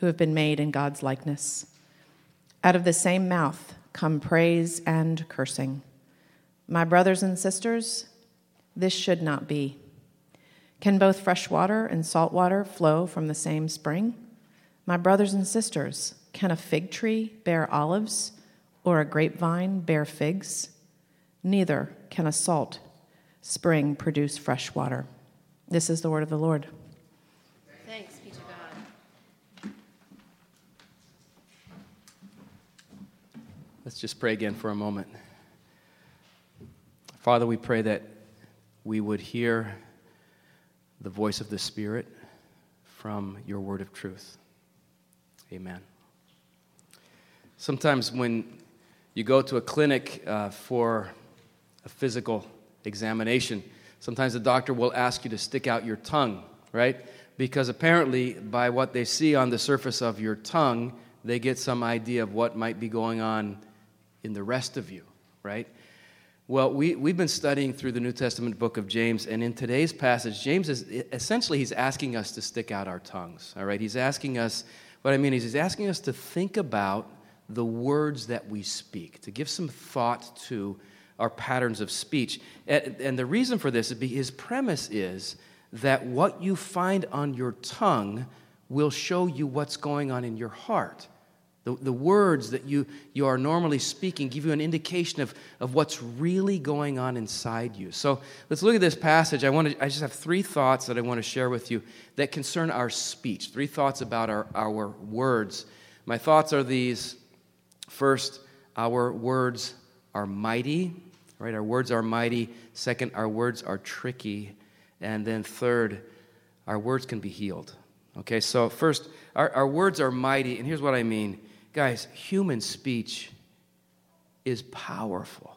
who have been made in God's likeness. Out of the same mouth come praise and cursing. My brothers and sisters, this should not be. Can both fresh water and salt water flow from the same spring? My brothers and sisters, can a fig tree bear olives or a grapevine bear figs? Neither can a salt spring produce fresh water. This is the word of the Lord. Thanks be to God. Let's just pray again for a moment. Father, we pray that we would hear the voice of the Spirit from your word of truth. Amen. Sometimes when you go to a clinic uh, for a physical examination, sometimes the doctor will ask you to stick out your tongue, right? Because apparently, by what they see on the surface of your tongue, they get some idea of what might be going on in the rest of you, right? Well, we, we've been studying through the New Testament book of James, and in today's passage, James is essentially he's asking us to stick out our tongues, all right? He's asking us, what I mean is, he's asking us to think about the words that we speak, to give some thought to our patterns of speech. And, the reason for this is be his premise is that what you find on your tongue will show you what's going on in your heart. The, the words that you, you are normally speaking give you an indication of, of what's really going on inside you. So let's look at this passage. I, want to, I just have three thoughts that I want to share with you that concern our speech, three thoughts about our, our words. My thoughts are these First, our words are mighty, right? Our words are mighty. Second, our words are tricky. And then third, our words can be healed. Okay, so first, our, our words are mighty. And here's what I mean guys, human speech is powerful.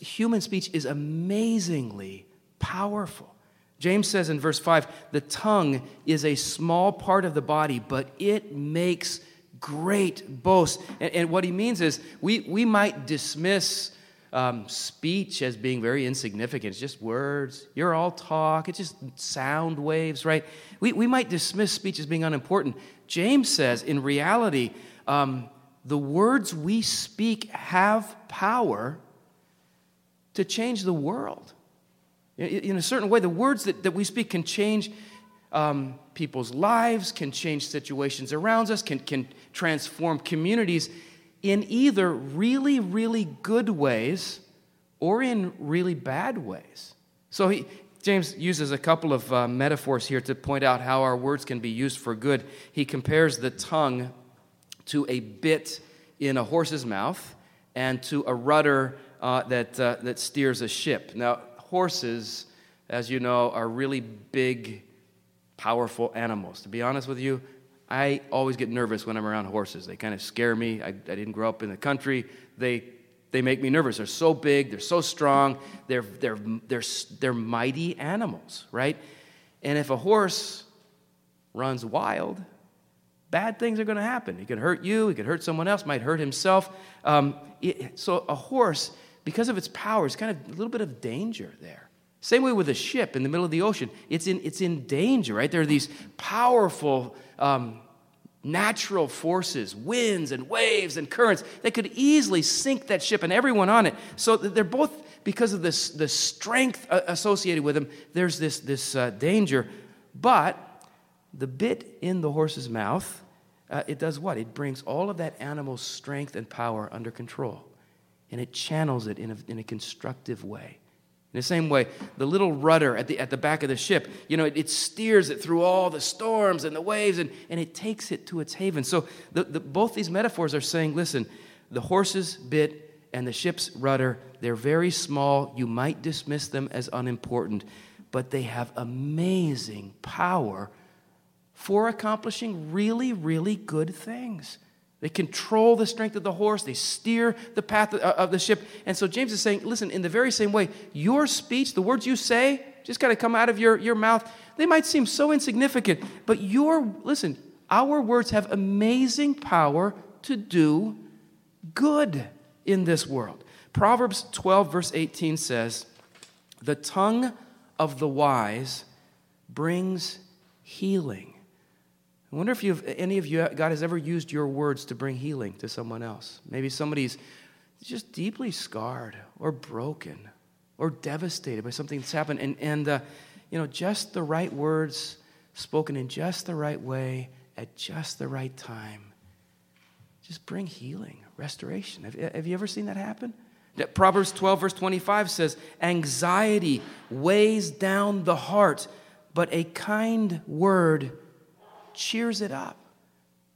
Human speech is amazingly powerful. James says in verse 5 the tongue is a small part of the body, but it makes great boasts. And, and what he means is we, we might dismiss um, speech as being very insignificant. It's just words. You're all talk. It's just sound waves, right? We, we might dismiss speech as being unimportant. James says, in reality, um, the words we speak have power to change the world. In, a certain way, the words that, that we speak can change um, people's lives, can change situations around us, can, can transform communities in either really, really good ways or in really bad ways. So he, James uses a couple of uh, metaphors here to point out how our words can be used for good. He compares the tongue to a bit in a horse's mouth and to a rudder uh, that, uh, that steers a ship. Now, horses, as you know, are really big powerful animals. To be honest with you, I always get nervous when I'm around horses. They kind of scare me. I, I didn't grow up in the country. They, they make me nervous. They're so big, they're so strong, they're, they're, they're, they're mighty animals, right? And if a horse runs wild, bad things are going to happen. He could hurt you, he could hurt someone else, might hurt himself. Um, it, so a horse, because of its power, is kind of a little bit of danger there. Same way with a ship in the middle of the ocean. It's in, it's in danger, right? There are these powerful um, natural forces, winds and waves and currents that could easily sink that ship and everyone on it. So they're both, because of this, the strength associated with them, there's this, this uh, danger. But the bit in the horse's mouth, uh, it does what? It brings all of that animal's strength and power under control. And it channels it in a, in a constructive way. In the same way, the little rudder at the, at the back of the ship, you know, it, it steers it through all the storms and the waves and, and it takes it to its haven. So the, the, both these metaphors are saying, listen, the horse's bit and the ship's rudder, they're very small. You might dismiss them as unimportant, but they have amazing power for accomplishing really, really good things. They control the strength of the horse, they steer the path of the ship. And so James is saying, listen, in the very same way, your speech, the words you say, just got to come out of your, your mouth, they might seem so insignificant, but your, listen, our words have amazing power to do good in this world. Proverbs 12, verse 18 says, The tongue of the wise brings healing I wonder if you've, any of you, God has ever used your words to bring healing to someone else. Maybe somebody's just deeply scarred or broken or devastated by something that's happened. And, and uh, you know, just the right words spoken in just the right way at just the right time just bring healing, restoration. Have, have you ever seen that happen? That Proverbs 12, verse 25 says, Anxiety weighs down the heart, but a kind word cheers it up.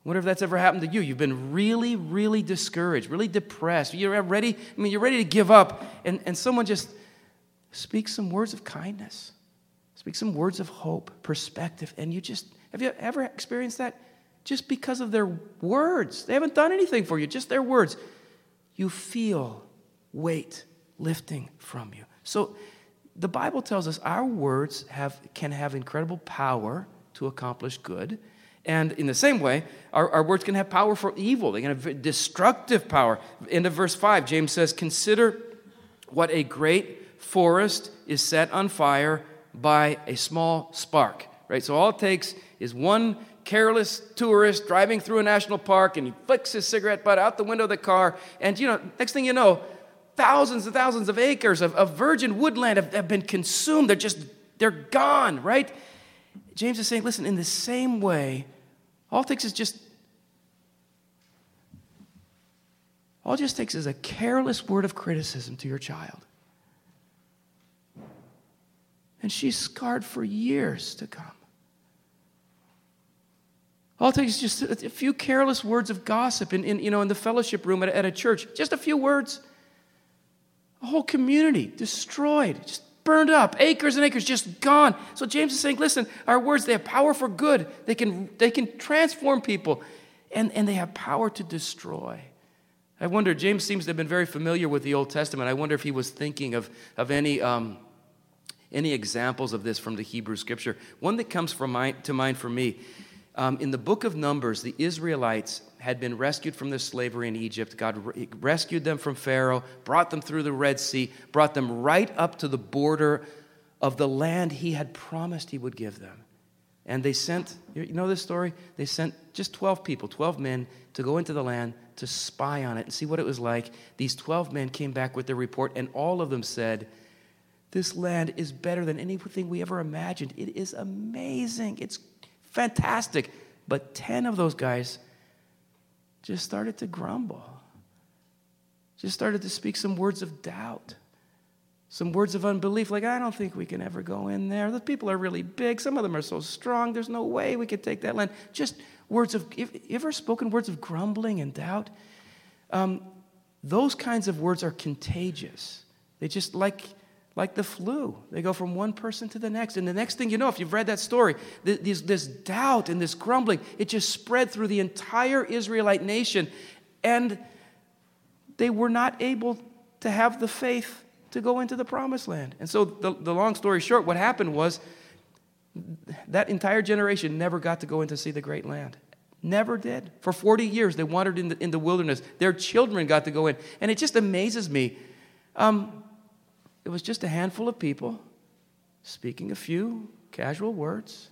I wonder if that's ever happened to you. You've been really, really discouraged, really depressed. You're ready, I mean, you're ready to give up, and, and someone just speaks some words of kindness, speaks some words of hope, perspective, and you just, have you ever experienced that? Just because of their words. They haven't done anything for you, just their words. You feel weight lifting from you. So the Bible tells us our words have, can have incredible power to accomplish good. And in the same way, our, our words can have power for evil. They can have destructive power. End of verse 5, James says, Consider what a great forest is set on fire by a small spark. Right? So all it takes is one careless tourist driving through a national park and he flicks his cigarette butt out the window of the car. And you know, next thing you know, thousands and thousands of acres of, of virgin woodland have, have been consumed. They're just, they're gone, right? James is saying, listen, in the same way, all it takes is just all it just takes is a careless word of criticism to your child. And she's scarred for years to come. All it takes is just a few careless words of gossip in, in, you know, in the fellowship room at, at a church. Just a few words. A whole community destroyed, just burned up, acres and acres just gone. So James is saying, listen, our words, they have power for good. They can, they can transform people, and, and they have power to destroy. I wonder, James seems to have been very familiar with the Old Testament. I wonder if he was thinking of, of any, um, any examples of this from the Hebrew scripture. One that comes from my, to mind for me um, in the book of Numbers, the Israelites had been rescued from their slavery in Egypt. God re- rescued them from Pharaoh, brought them through the Red Sea, brought them right up to the border of the land he had promised he would give them. And they sent, you know this story? They sent just 12 people, 12 men, to go into the land to spy on it and see what it was like. These 12 men came back with their report, and all of them said, This land is better than anything we ever imagined. It is amazing. It's fantastic. But 10 of those guys just started to grumble, just started to speak some words of doubt, some words of unbelief, like, I don't think we can ever go in there. The people are really big. Some of them are so strong. There's no way we could take that land. Just words of, you ever spoken words of grumbling and doubt? Um, those kinds of words are contagious. They just like like the flu. They go from one person to the next. And the next thing you know, if you've read that story, this, this doubt and this grumbling, it just spread through the entire Israelite nation. And they were not able to have the faith to go into the promised land. And so, the, the long story short, what happened was that entire generation never got to go in to see the great land. Never did. For 40 years, they wandered in the, in the wilderness. Their children got to go in. And it just amazes me. Um, it was just a handful of people speaking a few casual words.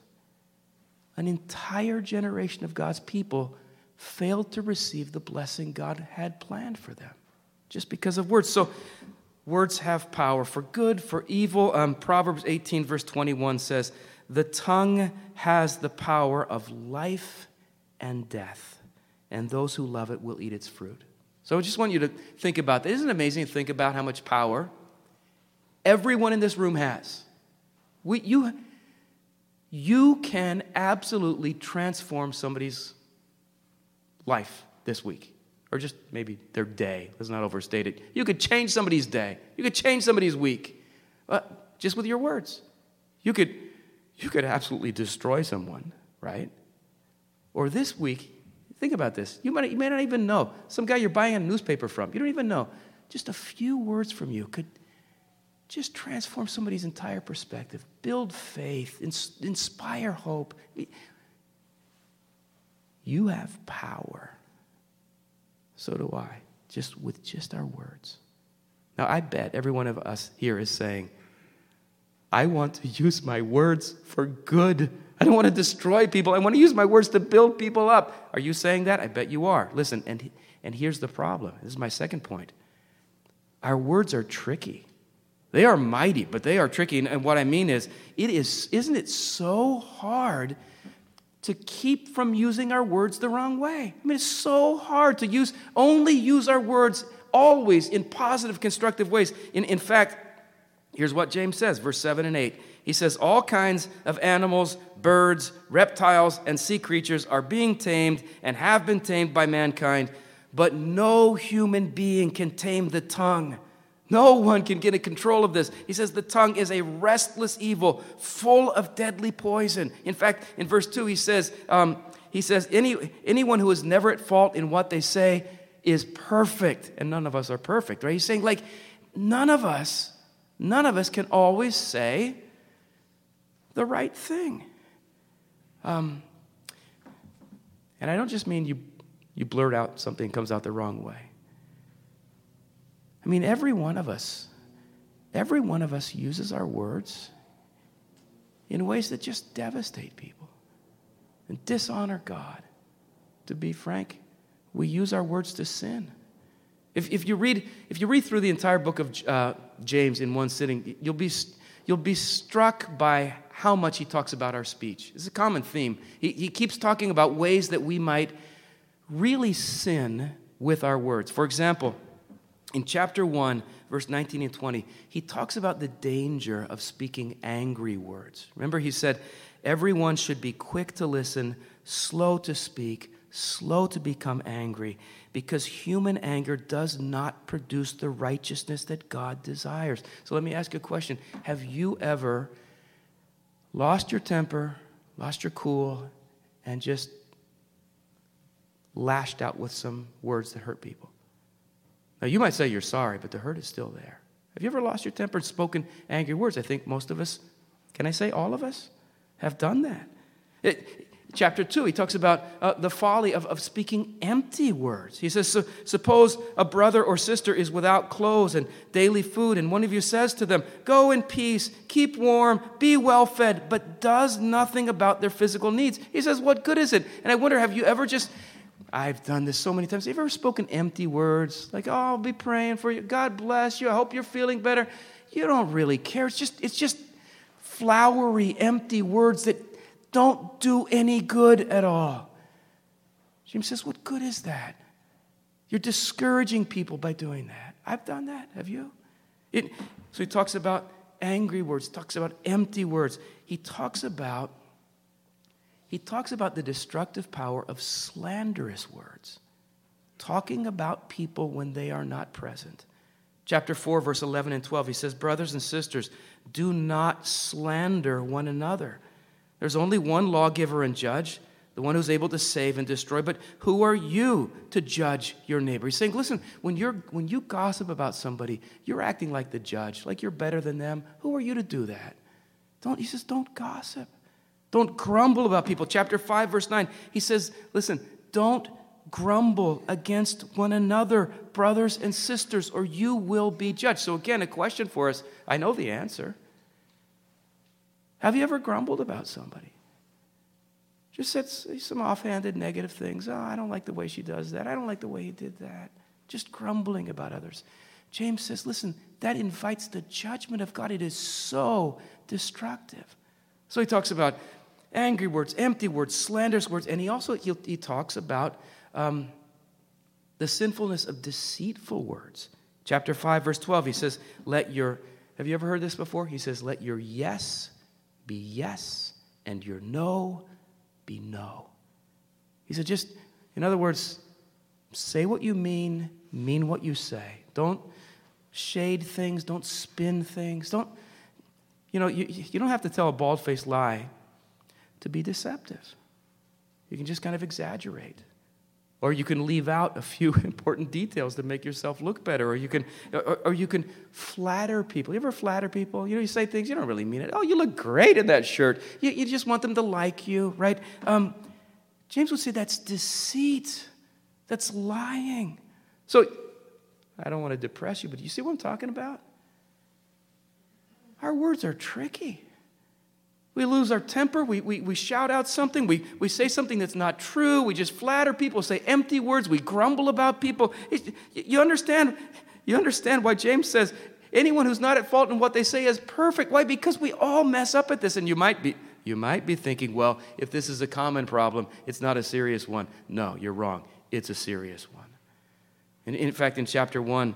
An entire generation of God's people failed to receive the blessing God had planned for them just because of words. So, words have power for good, for evil. Um, Proverbs 18, verse 21 says, The tongue has the power of life and death, and those who love it will eat its fruit. So, I just want you to think about that. Isn't it amazing to think about how much power everyone in this room has? We, you, you can absolutely transform somebody's life this week, or just maybe their day. Let's not overstate it. You could change somebody's day. You could change somebody's week, uh, just with your words. You could, you could absolutely destroy someone, right? Or this week, think about this. You, might, you may not even know. Some guy you're buying a newspaper from, you don't even know. Just a few words from you could just transform somebody's entire perspective, build faith, ins- inspire hope. You have power. So do I, just with just our words. Now, I bet every one of us here is saying, I want to use my words for good. I don't want to destroy people. I want to use my words to build people up. Are you saying that? I bet you are. Listen, and, and here's the problem. This is my second point. Our words are tricky. They are mighty, but they are tricky. And what I mean is, it is, isn't it so hard to keep from using our words the wrong way. I mean, it's so hard to use, only use our words always in positive, constructive ways. In, in fact, here's what James says, verse 7 and 8. He says, All kinds of animals, birds, reptiles, and sea creatures are being tamed and have been tamed by mankind, but no human being can tame the tongue. No one can get in control of this. He says the tongue is a restless evil, full of deadly poison. In fact, in verse 2, he says, um, he says Any, anyone who is never at fault in what they say is perfect. And none of us are perfect, right? He's saying, like, none of us, none of us can always say the right thing. Um, and I don't just mean you, you blurt out something comes out the wrong way. I mean, every one of us, every one of us uses our words in ways that just devastate people and dishonor God. To be frank, we use our words to sin. If, if, you, read, if you read through the entire book of uh, James in one sitting, you'll be, you'll be struck by how much he talks about our speech. It's a common theme. He, he keeps talking about ways that we might really sin with our words. For example, in chapter 1, verse 19 and 20, he talks about the danger of speaking angry words. Remember, he said, Everyone should be quick to listen, slow to speak, slow to become angry, because human anger does not produce the righteousness that God desires. So let me ask you a question Have you ever lost your temper, lost your cool, and just lashed out with some words that hurt people? Now, you might say you're sorry, but the hurt is still there. Have you ever lost your temper and spoken angry words? I think most of us, can I say all of us, have done that. It, chapter 2, he talks about uh, the folly of, of speaking empty words. He says, Suppose a brother or sister is without clothes and daily food, and one of you says to them, Go in peace, keep warm, be well fed, but does nothing about their physical needs. He says, What good is it? And I wonder, have you ever just I've done this so many times. Have you ever spoken empty words? Like, oh, I'll be praying for you. God bless you. I hope you're feeling better. You don't really care. It's just, it's just flowery, empty words that don't do any good at all. James says, What good is that? You're discouraging people by doing that. I've done that. Have you? It, so he talks about angry words, talks about empty words. He talks about he talks about the destructive power of slanderous words, talking about people when they are not present. Chapter 4, verse 11 and 12, he says, Brothers and sisters, do not slander one another. There's only one lawgiver and judge, the one who's able to save and destroy. But who are you to judge your neighbor? He's saying, listen, when, you're, when you gossip about somebody, you're acting like the judge, like you're better than them. Who are you to do that? Don't, he says, don't gossip. Don't grumble about people. Chapter 5, verse 9, he says, Listen, don't grumble against one another, brothers and sisters, or you will be judged. So, again, a question for us. I know the answer. Have you ever grumbled about somebody? Just said some offhanded negative things. Oh, I don't like the way she does that. I don't like the way he did that. Just grumbling about others. James says, listen, that invites the judgment of God. It is so destructive. So he talks about angry words, empty words, slanderous words, and he also he, he talks about um, the sinfulness of deceitful words. Chapter 5, verse 12, he says, Let your, have you ever heard this before? He says, Let your yes be yes, and your no be no. He said, just, in other words, say what you mean, mean what you say. Don't shade things, don't spin things. Don't, you know, you, you don't have to tell a bald faced lie to be deceptive. You can just kind of exaggerate. Or you can leave out a few important details to make yourself look better. Or you can, or, or, you can flatter people. You ever flatter people? You know, you say things, you don't really mean it. Oh, you look great in that shirt. You, you just want them to like you, right? Um, James would say that's deceit, that's lying. So, I don't want to depress you, but you see what I'm talking about? Our words are tricky. We lose our temper. We, we, we shout out something. We, we say something that's not true. We just flatter people, say empty words. We grumble about people. You understand, you understand why James says anyone who's not at fault in what they say is perfect. Why? Because we all mess up at this. And you might be, you might be thinking, well, if this is a common problem, it's not a serious one. No, you're wrong. It's a serious one. And in fact, in chapter 1,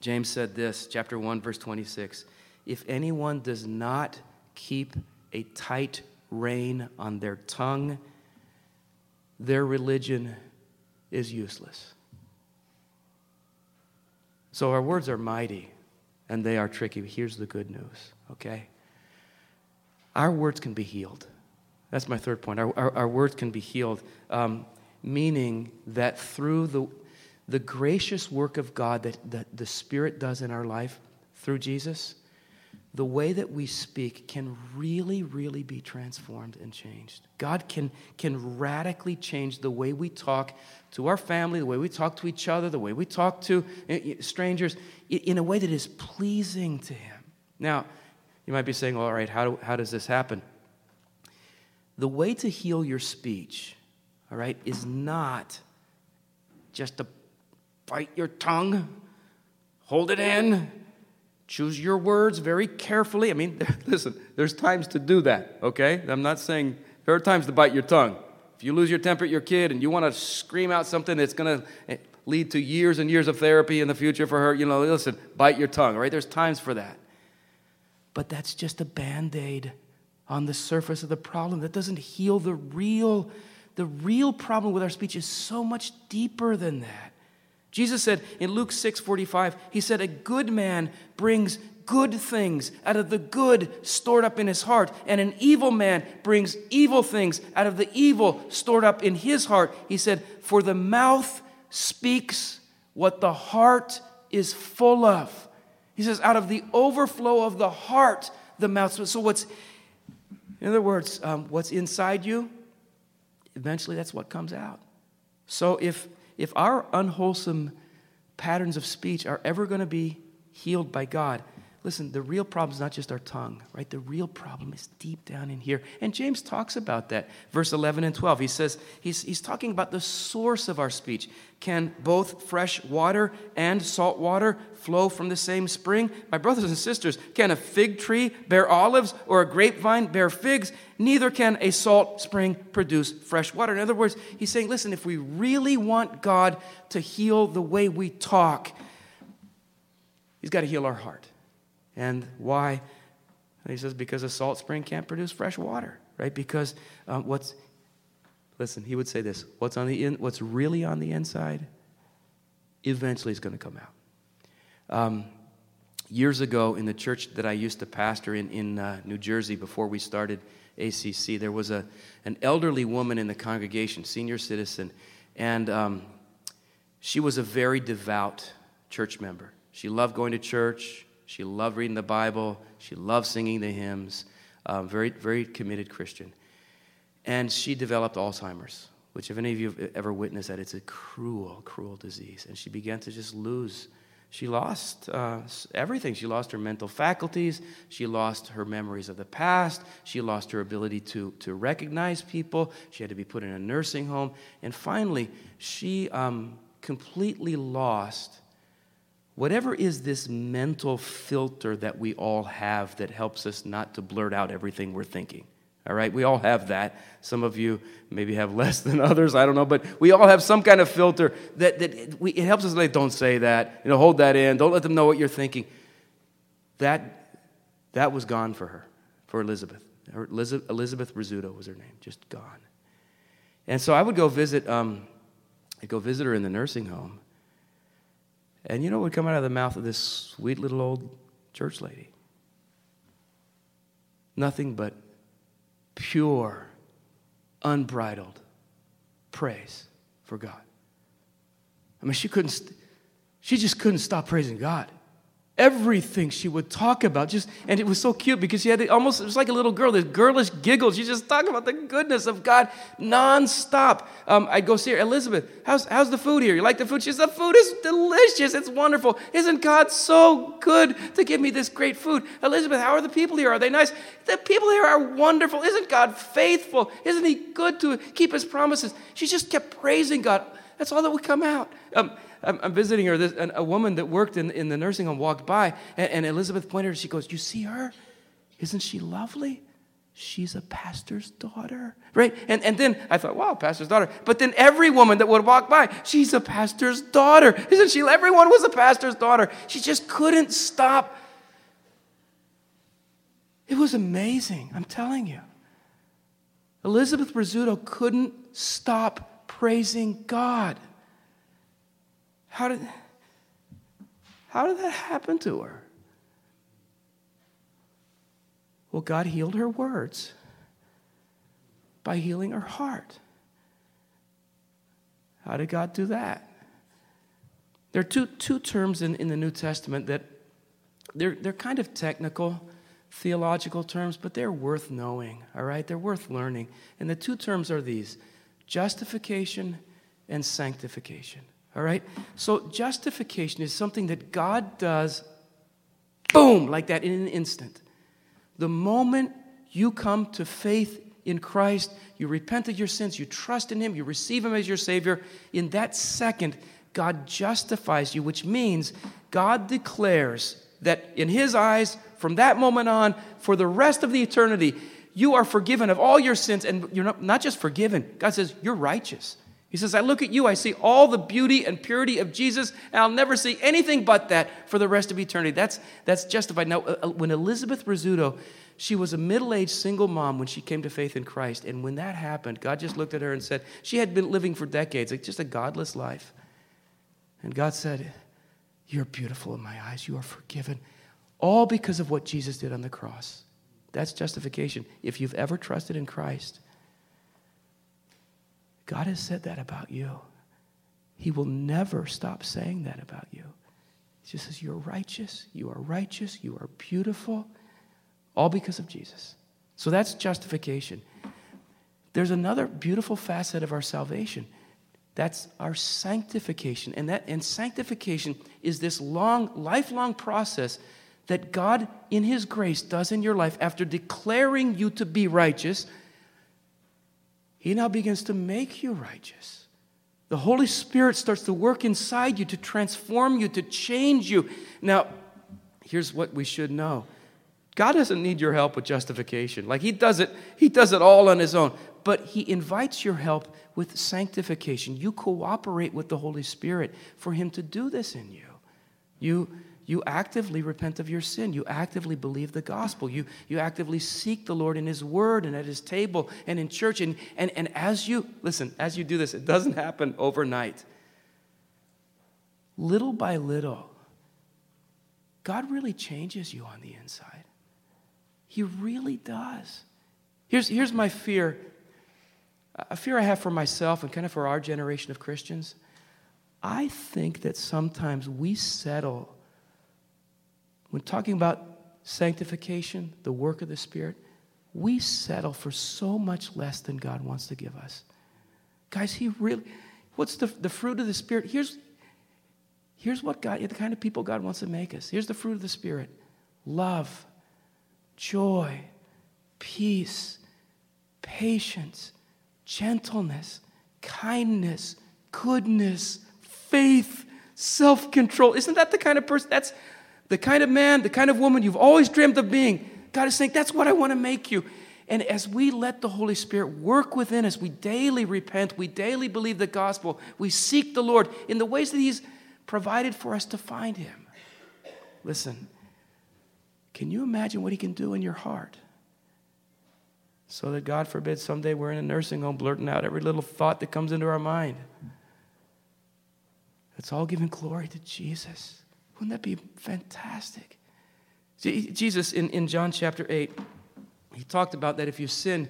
James said this, chapter 1, verse 26 If anyone does not keep a tight rein on their tongue, their religion is useless. So our words are mighty and they are tricky. Here's the good news, okay? Our words can be healed. That's my third point. Our, our, our words can be healed, um, meaning that through the, the gracious work of God that, that the Spirit does in our life through Jesus, the way that we speak can really, really be transformed and changed. God can, can radically change the way we talk to our family, the way we talk to each other, the way we talk to eh, eh, strangers, in a way that is pleasing to Him. Now, you might be saying, all right, how, do, how does this happen? The way to heal your speech, all right, is not just to bite your tongue, hold it in, Choose your words very carefully. I mean, listen, there's times to do that, okay? I'm not saying there are times to bite your tongue. If you lose your temper at your kid and you want to scream out something that's going to eh, lead to years and years of therapy in the future for her, you know, listen, bite your tongue, right? There's times for that. But that's just a band aid on the surface of the problem. That doesn't heal the real, the real problem with our speech is so much deeper than that. Jesus said in Luke 6 45, He said, A good man brings good things out of the good stored up in his heart, and an evil man brings evil things out of the evil stored up in his heart. He said, For the mouth speaks what the heart is full of. He says, Out of the overflow of the heart, the mouth. So, what's, in other words, um, what's inside you, eventually that's what comes out. So, if if our unwholesome patterns of speech are ever going to be healed by God, listen, the real problem is not just our tongue, right? The real problem is deep down in here. And James talks about that. Verse 11 and 12, he says, he's, he's talking about the source of our speech. Can both fresh water and salt water flow from the same spring? My brothers and sisters, can a fig tree bear olives or a grapevine bear figs? Neither can a salt spring produce fresh water. In other words, he's saying, listen, if we really want God to heal the way we talk, he's got to heal our heart. And why? he says, because a salt spring can't produce fresh water, right? Because um, what's Listen, he would say this what's, on the in, what's really on the inside eventually is going to come out. Um, years ago, in the church that I used to pastor in, in uh, New Jersey before we started ACC, there was a, an elderly woman in the congregation, senior citizen, and um, she was a very devout church member. She loved going to church, she loved reading the Bible, she loved singing the hymns, um, very, very committed Christian. And she developed Alzheimer's, which, if any of you have ever witnessed that, it's a cruel, cruel disease. And she began to just lose. She lost uh, everything. She lost her mental faculties. She lost her memories of the past. She lost her ability to, to recognize people. She had to be put in a nursing home. And finally, she um, completely lost whatever is this mental filter that we all have that helps us not to blurt out everything we're thinking. All right, we all have that. Some of you maybe have less than others, I don't know, but we all have some kind of filter that, that we, it helps us like, don't say that, you know, hold that in, don't let them know what you're thinking. That, that was gone for her, for Elizabeth. Her, Elizabeth, Elizabeth Rizzuto was her name, just gone. And so I would go visit, um, I'd go visit her in the nursing home. And you know what would come out of the mouth of this sweet little old church lady? Nothing but pure, unbridled praise for God. I mean, she couldn't, she just couldn't stop praising God everything she would talk about. Just and it was so cute because she had almost it was like a little girl, this girlish giggle. She just talked about the goodness of God nonstop. Um, I'd go see her, Elizabeth. How's how's the food here? You like the food? She says the food is delicious. It's wonderful. Isn't God so good to give me this great food? Elizabeth, how are the people here? Are they nice? The people here are wonderful. Isn't God faithful? Isn't He good to keep His promises? She just kept praising God. That's all that would come out. Um, I'm, I'm visiting her. This, a woman that worked in, in the nursing home walked by, and, and Elizabeth pointed her. She goes, You see her? Isn't she lovely? She's a pastor's daughter, right? And, and then I thought, wow, pastor's daughter. But then every woman that would walk by, she's a pastor's daughter. Isn't she? Everyone was a pastor's daughter. She just couldn't stop. It was amazing, I'm telling you. Elizabeth Rizzuto couldn't stop praising God. How did, how did that happen to her? Well, God healed her words by healing her heart. How did God do that? There are two, two terms in, in the New Testament that they're, they're kind of technical, theological terms, but they're worth knowing, all right? They're worth learning. And the two terms are these justification and sanctification. All right? So justification is something that God does, boom, like that in an instant. The moment you come to faith in Christ, you repent of your sins, you trust in Him, you receive Him as your Savior, in that second, God justifies you, which means God declares that in His eyes, from that moment on, for the rest of the eternity, you are forgiven of all your sins, and you're not, not just forgiven, God says, you're righteous. He says, I look at you, I see all the beauty and purity of Jesus, and I'll never see anything but that for the rest of eternity. That's, that's justified. Now, uh, uh, when Elizabeth Rizzuto, she was a middle aged single mom when she came to faith in Christ. And when that happened, God just looked at her and said, She had been living for decades, like just a godless life. And God said, You're beautiful in my eyes. You are forgiven. All because of what Jesus did on the cross. That's justification. If you've ever trusted in Christ, God has said that about you. He will never stop saying that about you. He just says, You're righteous, you are righteous, you are beautiful, all because of Jesus. So that's justification. There's another beautiful facet of our salvation. That's our sanctification. And that and sanctification is this long, lifelong process that God, in His grace, does in your life after declaring you to be righteous he now begins to make you righteous. The Holy Spirit starts to work inside you to transform you, to change you. Now, here's what we should know God doesn't need your help with justification. Like he does it, he does it all on his own. But he invites your help with sanctification. You cooperate with the Holy Spirit for him to do this in you. You you actively repent of your sin. You actively believe the gospel. You, you actively seek the Lord in His Word and at His table and in church. And, and, and as you, listen, as you do this, it doesn't happen overnight. Little by little, God really changes you on the inside. He really does. Here's, here's my fear a fear I have for myself and kind of for our generation of Christians. I think that sometimes we settle when talking about sanctification, the work of the Spirit, we settle for so much less than God wants to give us. Guys, He really, what's the, the fruit of the Spirit? Here's, here's what God, the kind of people God wants to make us. Here's the fruit of the Spirit love, joy, peace, patience, gentleness, kindness, goodness, faith, self control. Isn't that the kind of person? That's the kind of man, the kind of woman you've always dreamed of being. God is saying, That's what I want to make you. And as we let the Holy Spirit work within us, we daily repent, we daily believe the gospel, we seek the Lord in the ways that He's provided for us to find Him. Listen, can you imagine what He can do in your heart? So that, God forbid, someday we're in a nursing home blurting out every little thought that comes into our mind. It's all giving glory to Jesus. Wouldn't that be fantastic? Jesus, in, in John chapter 8, he talked about that if you sin,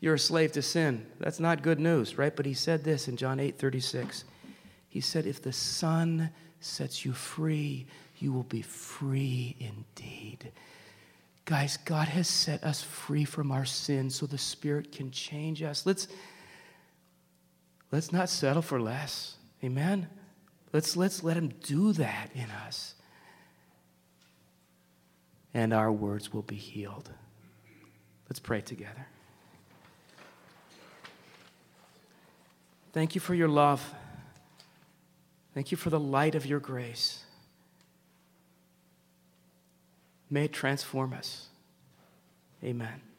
you're a slave to sin. That's not good news, right? But he said this in John 8 36. He said, If the Son sets you free, you will be free indeed. Guys, God has set us free from our sins so the Spirit can change us. Let's, let's not settle for less. Amen? Let's, let's let Him do that in us. And our words will be healed. Let's pray together. Thank you for your love. Thank you for the light of your grace. May it transform us. Amen.